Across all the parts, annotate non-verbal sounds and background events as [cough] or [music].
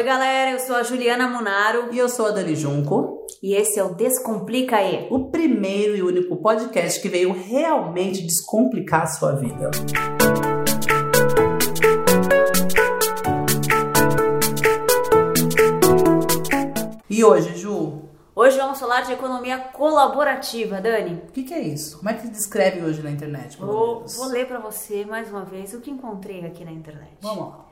Oi, galera, eu sou a Juliana Munaro E eu sou a Dani Junco, e esse é o Descomplica aí. o primeiro e único podcast que veio realmente descomplicar a sua vida. E hoje, Ju, Hoje vamos falar de economia colaborativa, Dani. o que, que é isso? Como é que se descreve hoje na internet? Vou, vou ler pra você mais uma vez o que encontrei aqui na internet. Vamos lá.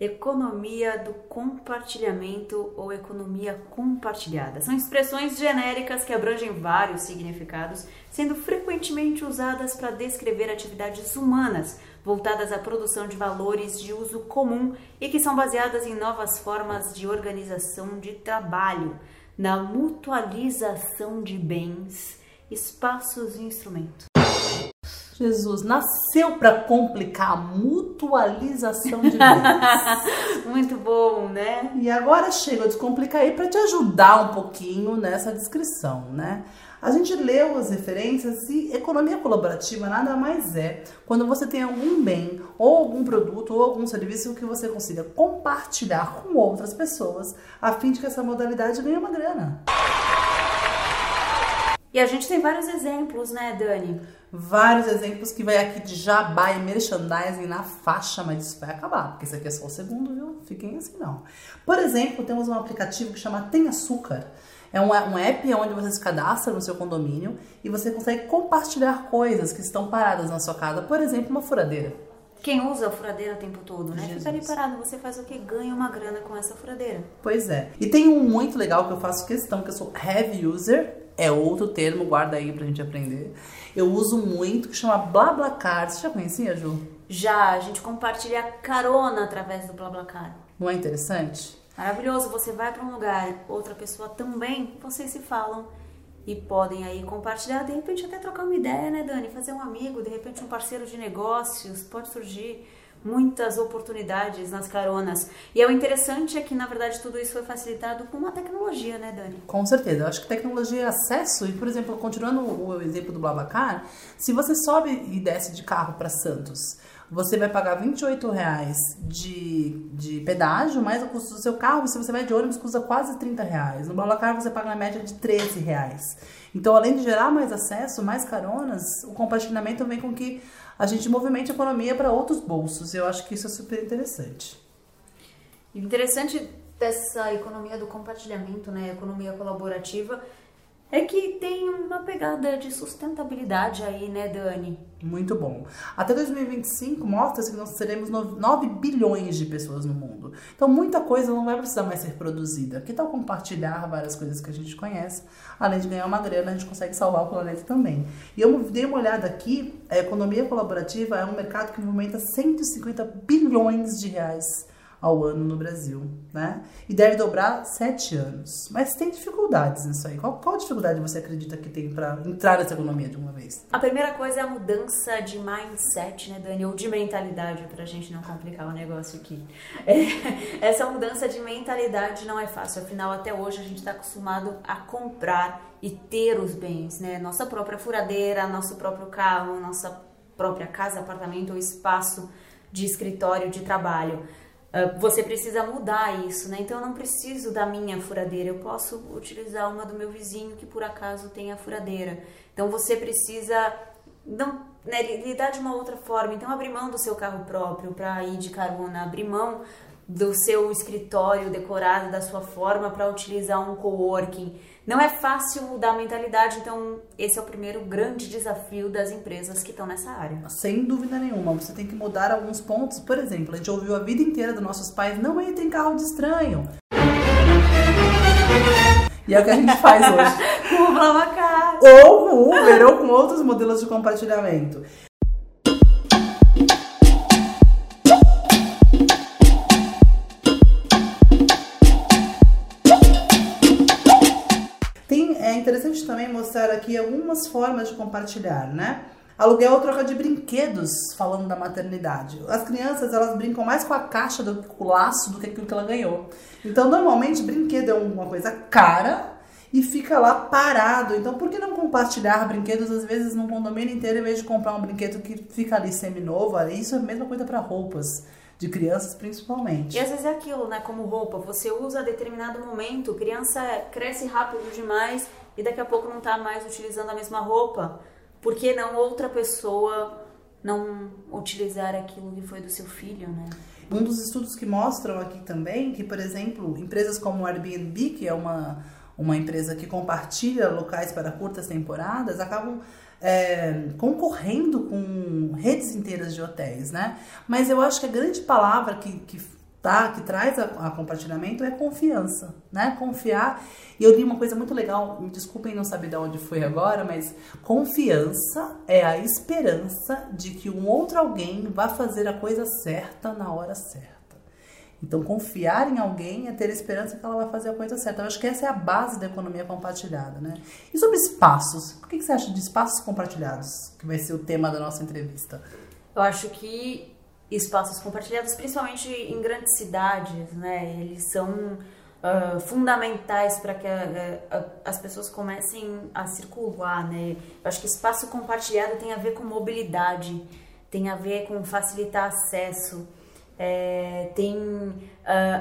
Economia do compartilhamento ou economia compartilhada. São expressões genéricas que abrangem vários significados, sendo frequentemente usadas para descrever atividades humanas voltadas à produção de valores de uso comum e que são baseadas em novas formas de organização de trabalho, na mutualização de bens, espaços e instrumentos. Jesus nasceu para complicar a mutualização de [laughs] bens. Muito bom, né? E agora chega a descomplicar aí para te ajudar um pouquinho nessa descrição, né? A gente leu as referências e economia colaborativa nada mais é quando você tem algum bem ou algum produto ou algum serviço que você consiga compartilhar com outras pessoas a fim de que essa modalidade ganhe uma grana. E a gente tem vários exemplos, né, Dani? Vários exemplos que vai aqui de jabá e merchandising na faixa, mas isso vai acabar, porque isso aqui é só o segundo, viu? Fiquem assim não. Por exemplo, temos um aplicativo que chama Tem Açúcar. É um, um app onde você se cadastra no seu condomínio e você consegue compartilhar coisas que estão paradas na sua casa. Por exemplo, uma furadeira. Quem usa a furadeira o tempo todo, né? Jesus. Fica ali parado, você faz o que? Ganha uma grana com essa furadeira. Pois é. E tem um muito legal que eu faço questão, que eu sou heavy user. É outro termo, guarda aí pra gente aprender. Eu uso muito, que chama BlaBlaCar. Você já conhecia, Ju? Já, a gente compartilha carona através do BlaBlaCar. Não é interessante? Maravilhoso, você vai para um lugar, outra pessoa também, vocês se falam e podem aí compartilhar, de repente até trocar uma ideia, né, Dani? Fazer um amigo, de repente um parceiro de negócios, pode surgir muitas oportunidades nas caronas. E é o interessante é que, na verdade, tudo isso foi facilitado com uma tecnologia, né, Dani? Com certeza. Eu acho que tecnologia é acesso. E, por exemplo, continuando o exemplo do Blablacar, se você sobe e desce de carro para Santos, você vai pagar 28 reais de, de pedágio, mais o custo do seu carro. E se você vai de ônibus, custa quase 30 reais. No Blablacar, você paga na média de 13 reais. Então, além de gerar mais acesso, mais caronas, o compartilhamento vem com que a gente movimente a economia para outros bolsos. Eu acho que isso é super interessante. Interessante dessa economia do compartilhamento, né, economia colaborativa, é que tem uma pegada de sustentabilidade aí, né, Dani? Muito bom. Até 2025 mostra-se que nós teremos 9 bilhões de pessoas no mundo. Então muita coisa não vai precisar mais ser produzida. Que tal compartilhar várias coisas que a gente conhece? Além de ganhar uma grana, a gente consegue salvar o planeta também. E eu dei uma olhada aqui, a economia colaborativa é um mercado que movimenta 150 bilhões de reais ao ano no Brasil, né? E deve dobrar sete anos. Mas tem dificuldades nisso aí. Qual, qual dificuldade você acredita que tem para entrar nessa economia de uma vez? A primeira coisa é a mudança de mindset, né, Dani? Ou de mentalidade, pra gente não complicar o negócio aqui. É, [laughs] essa mudança de mentalidade não é fácil, afinal, até hoje a gente tá acostumado a comprar e ter os bens, né? Nossa própria furadeira, nosso próprio carro, nossa própria casa, apartamento ou espaço de escritório de trabalho. Uh, você precisa mudar isso, né? Então eu não preciso da minha furadeira, eu posso utilizar uma do meu vizinho que por acaso tem a furadeira. Então você precisa não, né, lidar de uma outra forma. Então abrir mão do seu carro próprio para ir de carona, abrir mão do seu escritório decorado da sua forma para utilizar um coworking. Não é fácil mudar a mentalidade, então esse é o primeiro grande desafio das empresas que estão nessa área. Sem dúvida nenhuma, você tem que mudar alguns pontos. Por exemplo, a gente ouviu a vida inteira dos nossos pais: não entre em carro de estranho. E é o que a gente faz hoje. Com o BlaBlaCar. Ou com Uber, ou com outros modelos de compartilhamento. É interessante também mostrar aqui algumas formas de compartilhar, né? Aluguel ou troca de brinquedos, falando da maternidade. As crianças, elas brincam mais com a caixa do com o laço do que aquilo que ela ganhou. Então, normalmente, brinquedo é uma coisa cara e fica lá parado. Então, por que não compartilhar brinquedos, às vezes, num condomínio inteiro, em vez de comprar um brinquedo que fica ali semi-novo? Isso é a mesma coisa para roupas. De crianças, principalmente. E às vezes é aquilo, né? Como roupa. Você usa a determinado momento, criança cresce rápido demais e daqui a pouco não está mais utilizando a mesma roupa. Por que não outra pessoa não utilizar aquilo que foi do seu filho, né? Um dos estudos que mostram aqui também que, por exemplo, empresas como o Airbnb, que é uma uma empresa que compartilha locais para curtas temporadas, acabam é, concorrendo com redes inteiras de hotéis, né? Mas eu acho que a grande palavra que, que, tá, que traz a, a, compartilhamento é confiança, né? Confiar. E eu li uma coisa muito legal, me desculpem não saber de onde foi agora, mas confiança é a esperança de que um outro alguém vai fazer a coisa certa na hora certa. Então, confiar em alguém é ter esperança que ela vai fazer a coisa certa. Eu acho que essa é a base da economia compartilhada, né? E sobre espaços, o que você acha de espaços compartilhados, que vai ser o tema da nossa entrevista? Eu acho que espaços compartilhados, principalmente em grandes cidades, né? Eles são uh, fundamentais para que a, a, as pessoas comecem a circular, né? Eu acho que espaço compartilhado tem a ver com mobilidade, tem a ver com facilitar acesso é, tem uh,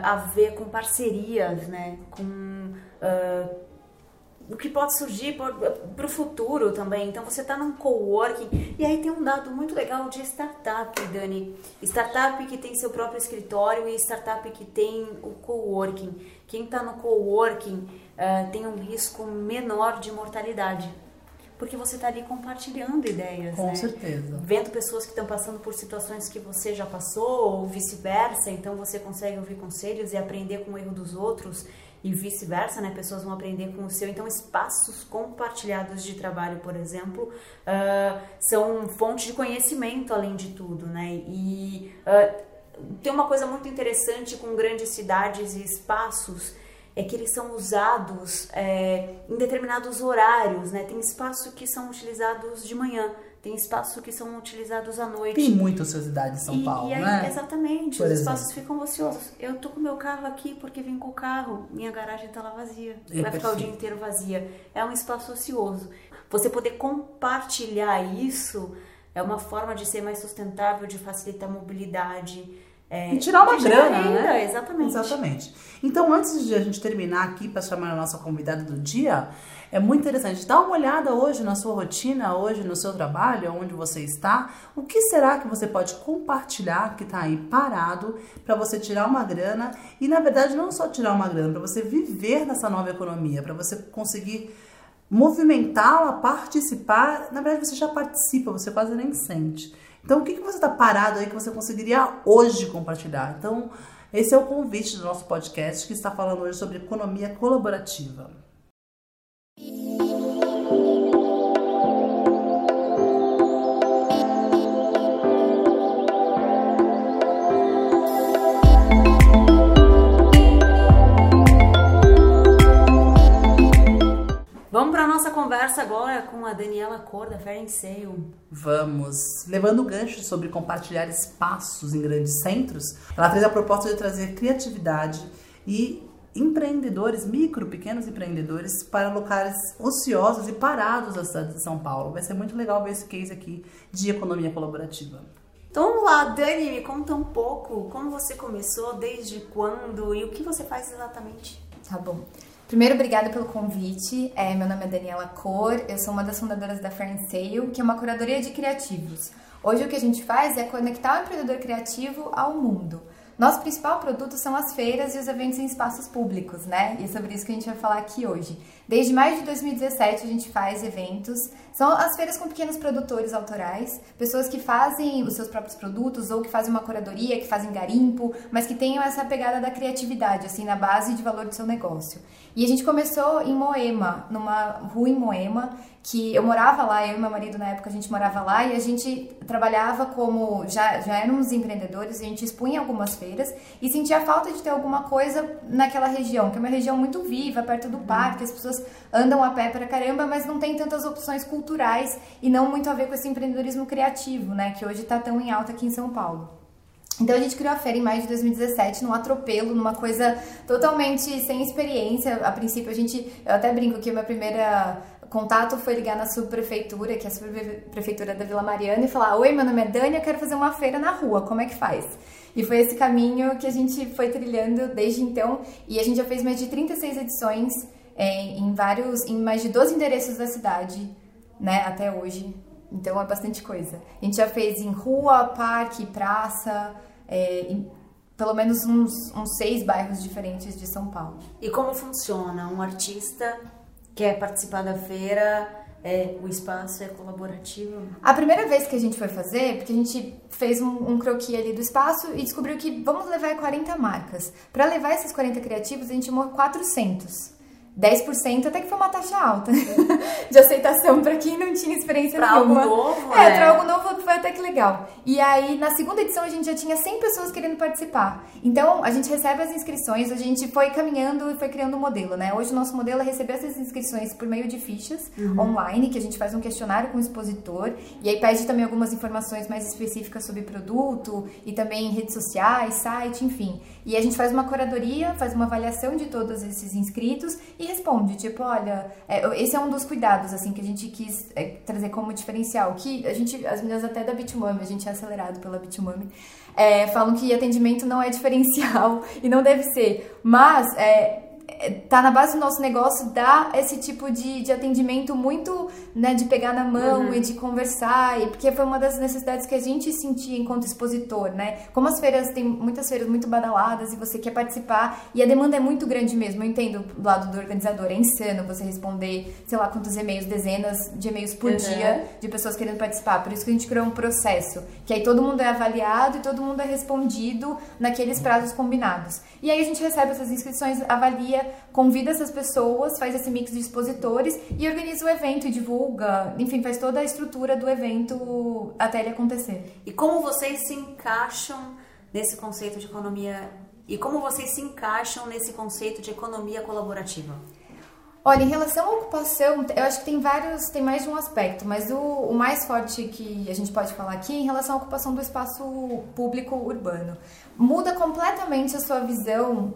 a ver com parcerias, né? com uh, o que pode surgir para o futuro também. Então você está num coworking e aí tem um dado muito legal de startup, Dani. Startup que tem seu próprio escritório e startup que tem o coworking. Quem está no coworking uh, tem um risco menor de mortalidade porque você está ali compartilhando ideias. Com né? certeza. Vendo pessoas que estão passando por situações que você já passou, ou vice-versa, então você consegue ouvir conselhos e aprender com o erro dos outros, e vice-versa, né? Pessoas vão aprender com o seu. Então, espaços compartilhados de trabalho, por exemplo, uh, são fonte de conhecimento, além de tudo, né? E uh, tem uma coisa muito interessante com grandes cidades e espaços é que eles são usados é, em determinados horários, né? Tem espaço que são utilizados de manhã, tem espaço que são utilizados à noite. Tem muita ociosidade em São e, Paulo, e aí, né? Exatamente, Por os exemplo. espaços ficam ociosos. Eu tô com meu carro aqui porque vim com o carro, minha garagem tá lá vazia, é vai ficar o dia inteiro vazia. É um espaço ocioso. Você poder compartilhar isso é uma forma de ser mais sustentável, de facilitar a mobilidade, é, e tirar uma grana, renda, né? Exatamente. Exatamente. Então, antes de a gente terminar aqui para chamar a nossa convidada do dia, é muito interessante. Dá uma olhada hoje na sua rotina, hoje no seu trabalho, onde você está. O que será que você pode compartilhar que está aí parado para você tirar uma grana e, na verdade, não só tirar uma grana, para você viver nessa nova economia, para você conseguir movimentá-la, participar. Na verdade, você já participa, você quase nem sente. Então, o que, que você está parado aí que você conseguiria hoje compartilhar? Então, esse é o convite do nosso podcast que está falando hoje sobre economia colaborativa. Conversa agora com a Daniela Cor da Fair Sale. Vamos. Levando o gancho sobre compartilhar espaços em grandes centros, ela fez a proposta de trazer criatividade e empreendedores, micro, pequenos empreendedores, para locais ociosos e parados da cidade de São Paulo. Vai ser muito legal ver esse case aqui de economia colaborativa. Então vamos lá, Dani, me conta um pouco como você começou, desde quando e o que você faz exatamente. Tá bom. Primeiro, obrigada pelo convite. É, meu nome é Daniela Cor, eu sou uma das fundadoras da Fern Sale, que é uma curadoria de criativos. Hoje o que a gente faz é conectar o empreendedor criativo ao mundo. Nosso principal produto são as feiras e os eventos em espaços públicos, né? E é sobre isso que a gente vai falar aqui hoje. Desde maio de 2017 a gente faz eventos. São as feiras com pequenos produtores autorais, pessoas que fazem os seus próprios produtos ou que fazem uma curadoria, que fazem garimpo, mas que tenham essa pegada da criatividade, assim, na base de valor do seu negócio. E a gente começou em Moema, numa rua em Moema, que eu morava lá, eu e meu marido na época a gente morava lá e a gente trabalhava como já já éramos empreendedores, a gente expunha algumas feiras e sentia falta de ter alguma coisa naquela região, que é uma região muito viva, perto do parque, as pessoas andam a pé para caramba, mas não tem tantas opções culturais e não muito a ver com esse empreendedorismo criativo, né, que hoje está tão em alta aqui em São Paulo. Então a gente criou a feira em maio de 2017, num atropelo, numa coisa totalmente sem experiência. A princípio a gente, eu até brinco que o meu primeiro contato foi ligar na subprefeitura, que é a subprefeitura da Vila Mariana, e falar: Oi, meu nome é Dani, eu quero fazer uma feira na rua, como é que faz? E foi esse caminho que a gente foi trilhando desde então, e a gente já fez mais de 36 edições é, em vários, em mais de 12 endereços da cidade, né, até hoje. Então é bastante coisa. A gente já fez em rua, parque, praça, é, em pelo menos uns, uns seis bairros diferentes de São Paulo. E como funciona? Um artista quer participar da feira, é, o espaço é colaborativo? A primeira vez que a gente foi fazer, porque a gente fez um, um croquis ali do espaço e descobriu que vamos levar 40 marcas. Para levar esses 40 criativos, a gente chamou 400. 10% até que foi uma taxa alta [laughs] de aceitação para quem não tinha experiência pra nenhuma. Algo novo, é, é, para algo novo foi até que legal. E aí, na segunda edição, a gente já tinha 100 pessoas querendo participar. Então, a gente recebe as inscrições, a gente foi caminhando e foi criando um modelo, né? Hoje, o nosso modelo é receber essas inscrições por meio de fichas uhum. online, que a gente faz um questionário com o expositor, e aí pede também algumas informações mais específicas sobre produto, e também redes sociais, site, enfim. E a gente faz uma curadoria, faz uma avaliação de todos esses inscritos e responde, tipo, olha, é, esse é um dos cuidados, assim, que a gente quis é, trazer como diferencial, que a gente, as meninas até da Bitmami, a gente é acelerado pela Bitmami, é, falam que atendimento não é [laughs] diferencial e não deve ser, mas é, tá na base do nosso negócio dar esse tipo de, de atendimento muito, né, de pegar na mão uhum. e de conversar, e porque foi uma das necessidades que a gente sentia enquanto expositor, né? Como as feiras, tem muitas feiras muito badaladas e você quer participar, e a demanda é muito grande mesmo, eu entendo do lado do organizador, é insano você responder, sei lá quantos e-mails, dezenas de e-mails por uhum. dia de pessoas querendo participar, por isso que a gente criou um processo, que aí todo mundo é avaliado e todo mundo é respondido naqueles prazos combinados. E aí a gente recebe essas inscrições, avalia convida essas pessoas, faz esse mix de expositores e organiza o evento e divulga, enfim, faz toda a estrutura do evento até ele acontecer. E como vocês se encaixam nesse conceito de economia e como vocês se encaixam nesse conceito de economia colaborativa? Olha, em relação à ocupação, eu acho que tem vários, tem mais de um aspecto, mas o, o, mais forte que a gente pode falar aqui é em relação à ocupação do espaço público urbano. Muda completamente a sua visão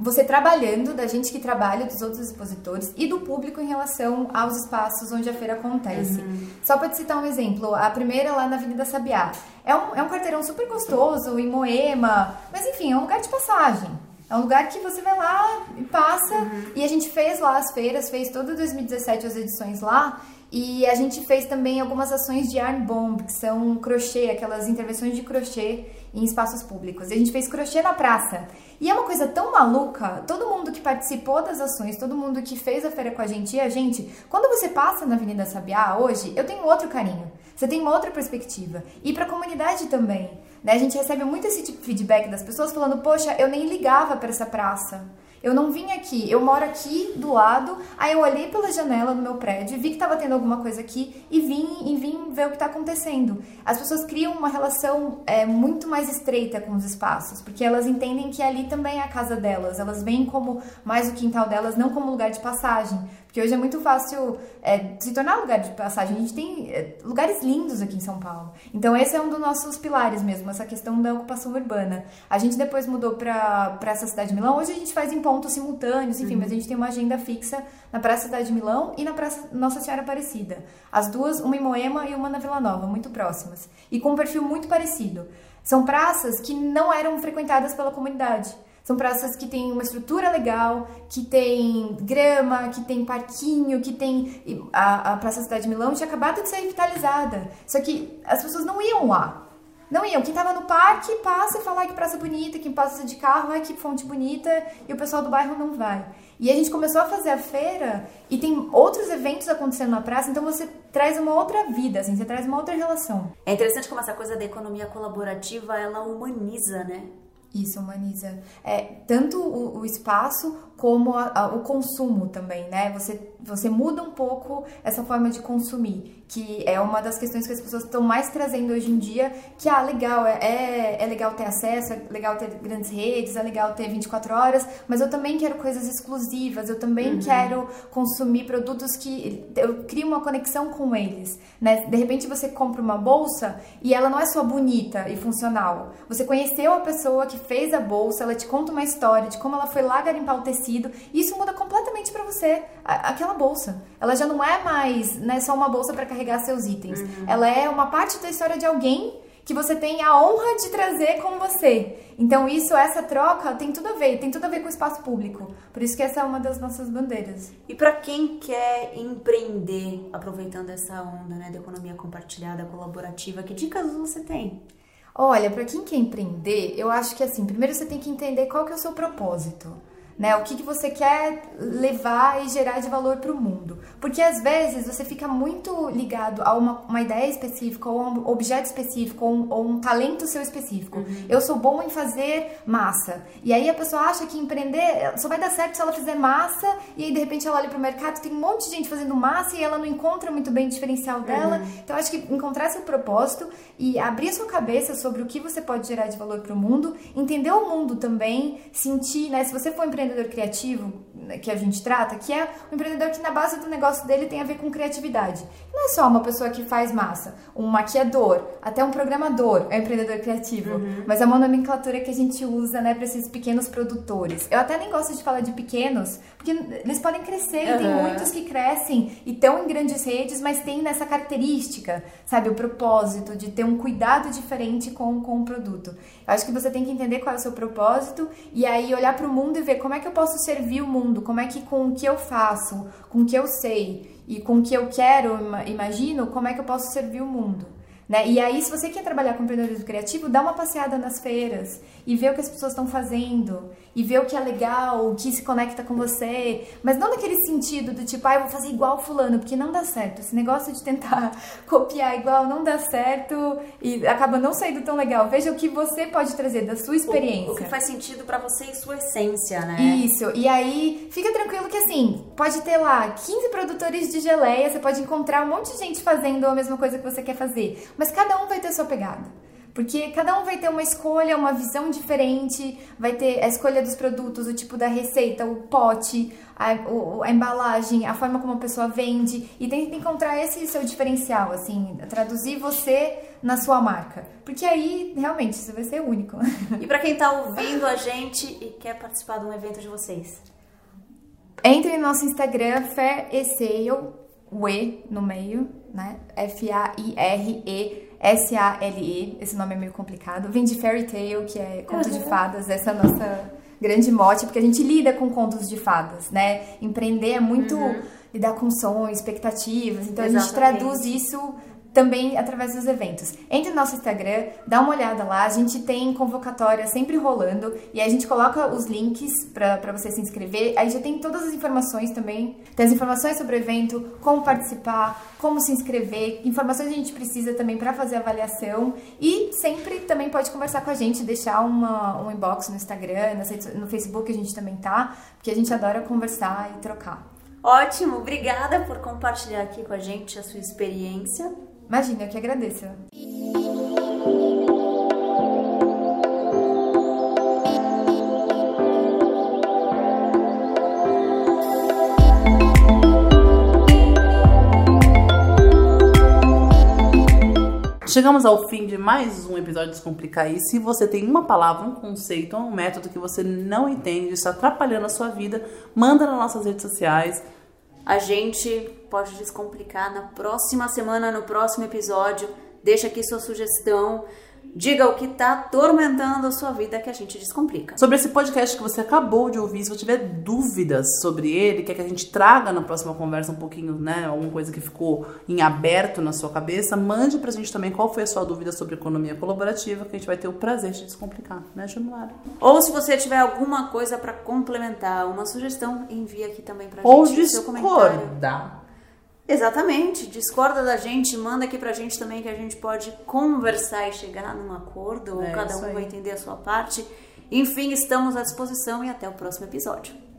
você trabalhando, da gente que trabalha, dos outros expositores e do público em relação aos espaços onde a feira acontece. Uhum. Só para te citar um exemplo, a primeira lá na Avenida Sabiá. É um, é um quarteirão super gostoso, em Moema, mas enfim, é um lugar de passagem. É um lugar que você vai lá e passa. Uhum. E a gente fez lá as feiras, fez todo 2017 as edições lá. E a gente fez também algumas ações de arm bomb, que são crochê, aquelas intervenções de crochê em espaços públicos. E a gente fez crochê na praça. E é uma coisa tão maluca, todo mundo que participou das ações, todo mundo que fez a feira com a gente e a gente, quando você passa na Avenida Sabiá hoje, eu tenho outro carinho. Você tem uma outra perspectiva. E para a comunidade também. Né? A gente recebe muito esse tipo de feedback das pessoas falando: Poxa, eu nem ligava para essa praça. Eu não vim aqui, eu moro aqui do lado, aí eu olhei pela janela do meu prédio, vi que estava tendo alguma coisa aqui e vim, e vim ver o que está acontecendo. As pessoas criam uma relação é, muito mais estreita com os espaços, porque elas entendem que ali também é a casa delas, elas veem como mais o quintal delas, não como lugar de passagem. Porque hoje é muito fácil é, se tornar lugar de passagem. A gente tem é, lugares lindos aqui em São Paulo. Então, esse é um dos nossos pilares mesmo, essa questão da ocupação urbana. A gente depois mudou para essa cidade de Milão. Hoje a gente faz em pontos simultâneos, enfim, uhum. mas a gente tem uma agenda fixa na Praça Cidade de Milão e na Praça Nossa Senhora Aparecida. As duas, uma em Moema e uma na Vila Nova, muito próximas. E com um perfil muito parecido. São praças que não eram frequentadas pela comunidade. São praças que têm uma estrutura legal, que tem grama, que tem parquinho, que tem. A, a Praça Cidade de Milão tinha acabado de ser revitalizada. Só que as pessoas não iam lá. Não iam. Quem tava no parque passa e fala que praça bonita, quem passa de carro, ai que fonte bonita, e o pessoal do bairro não vai. E a gente começou a fazer a feira e tem outros eventos acontecendo na praça, então você traz uma outra vida, assim, você traz uma outra relação. É interessante como essa coisa da economia colaborativa, ela humaniza, né? Isso, humaniza. É, tanto o, o espaço como a, a, o consumo também, né? Você, você muda um pouco essa forma de consumir. Que é uma das questões que as pessoas estão mais trazendo hoje em dia, que ah, legal, é, é, é legal ter acesso, é legal ter grandes redes, é legal ter 24 horas, mas eu também quero coisas exclusivas, eu também uhum. quero consumir produtos que eu crio uma conexão com eles, né? De repente você compra uma bolsa e ela não é só bonita e funcional. Você conheceu a pessoa que fez a bolsa, ela te conta uma história de como ela foi lá garimpar o tecido, e isso muda completamente para você aquela bolsa. Ela já não é mais né, só uma bolsa para carregar seus itens. Uhum. Ela é uma parte da história de alguém que você tem a honra de trazer com você. Então isso, essa troca tem tudo a ver, tem tudo a ver com o espaço público. Por isso que essa é uma das nossas bandeiras. E para quem quer empreender, aproveitando essa onda né, da economia compartilhada, colaborativa, que dicas você tem? Olha, para quem quer empreender, eu acho que assim, primeiro você tem que entender qual que é o seu propósito né? O que, que você quer levar e gerar de valor para o mundo. Porque às vezes você fica muito ligado a uma, uma ideia específica, ou um objeto específico, ou um, ou um talento seu específico. Uhum. Eu sou bom em fazer massa. E aí a pessoa acha que empreender só vai dar certo se ela fizer massa, e aí de repente ela olha para o mercado, tem um monte de gente fazendo massa e ela não encontra muito bem o diferencial dela. Uhum. Então acho que encontrar seu propósito e abrir a sua cabeça sobre o que você pode gerar de valor para o mundo, entender o mundo também, sentir, né? Se você for empreender empreendedor criativo né, que a gente trata, que é o empreendedor que na base do negócio dele tem a ver com criatividade. Não é só uma pessoa que faz massa, um maquiador, até um programador é um empreendedor criativo, uhum. mas é uma nomenclatura que a gente usa, né, para esses pequenos produtores. Eu até nem gosto de falar de pequenos, porque eles podem crescer, uhum. e tem muitos que crescem e estão em grandes redes, mas tem nessa característica, sabe, o propósito de ter um cuidado diferente com, com o produto. Eu acho que você tem que entender qual é o seu propósito e aí olhar para o mundo e ver como é que eu posso servir o mundo, como é que com o que eu faço, com o que eu sei e com o que eu quero, imagino, como é que eu posso servir o mundo. Né? E aí, se você quer trabalhar com empreendedorismo criativo, dá uma passeada nas feiras e vê o que as pessoas estão fazendo e vê o que é legal, o que se conecta com você, mas não naquele sentido do tipo, ah, eu vou fazer igual fulano, porque não dá certo. Esse negócio de tentar [laughs] copiar igual não dá certo e acaba não saindo tão legal. Veja o que você pode trazer da sua experiência. O, o que faz sentido para você e sua essência, né? Isso. E aí, fica tranquilo que assim, pode ter lá 15 produtores de geleia, você pode encontrar um monte de gente fazendo a mesma coisa que você quer fazer, mas cada um vai ter sua pegada. Porque cada um vai ter uma escolha, uma visão diferente, vai ter a escolha dos produtos, o tipo da receita, o pote, a, o, a embalagem, a forma como a pessoa vende. E tem que encontrar esse seu diferencial, assim, traduzir você na sua marca. Porque aí, realmente, você vai ser único. E para quem tá ouvindo a gente e quer participar de um evento de vocês? Entre no nosso Instagram, Fair Sale, o E no meio, né? F-A-I-R-E S-A-L-E, esse nome é meio complicado. Vem de Fairy Tale, que é conto uhum. de fadas, essa é a nossa grande mote, porque a gente lida com contos de fadas, né? Empreender é muito uhum. lidar com sonhos, expectativas, então Exatamente. a gente traduz isso também através dos eventos. Entre no nosso Instagram, dá uma olhada lá, a gente tem convocatória sempre rolando e a gente coloca os links para você se inscrever. Aí já tem todas as informações também, tem as informações sobre o evento, como participar, como se inscrever, informações que a gente precisa também para fazer avaliação e sempre também pode conversar com a gente, deixar uma, um inbox no Instagram, no Facebook a gente também tá, porque a gente adora conversar e trocar. Ótimo, obrigada por compartilhar aqui com a gente a sua experiência. Imagina, eu que agradeço. Chegamos ao fim de mais um episódio Descomplicar. E se você tem uma palavra, um conceito ou um método que você não entende, está atrapalhando a sua vida, manda nas nossas redes sociais a gente pode descomplicar na próxima semana, no próximo episódio. Deixa aqui sua sugestão. Diga o que está atormentando a sua vida que a gente descomplica. Sobre esse podcast que você acabou de ouvir, se você tiver dúvidas sobre ele, quer que a gente traga na próxima conversa um pouquinho, né, alguma coisa que ficou em aberto na sua cabeça, mande pra gente também qual foi a sua dúvida sobre economia colaborativa, que a gente vai ter o prazer de descomplicar, né, Januário? Ou se você tiver alguma coisa para complementar, uma sugestão, envia aqui também pra Ou gente Ou discorda. Exatamente, discorda da gente, manda aqui pra gente também que a gente pode conversar e chegar num acordo, é, cada um vai entender a sua parte. Enfim, estamos à disposição e até o próximo episódio.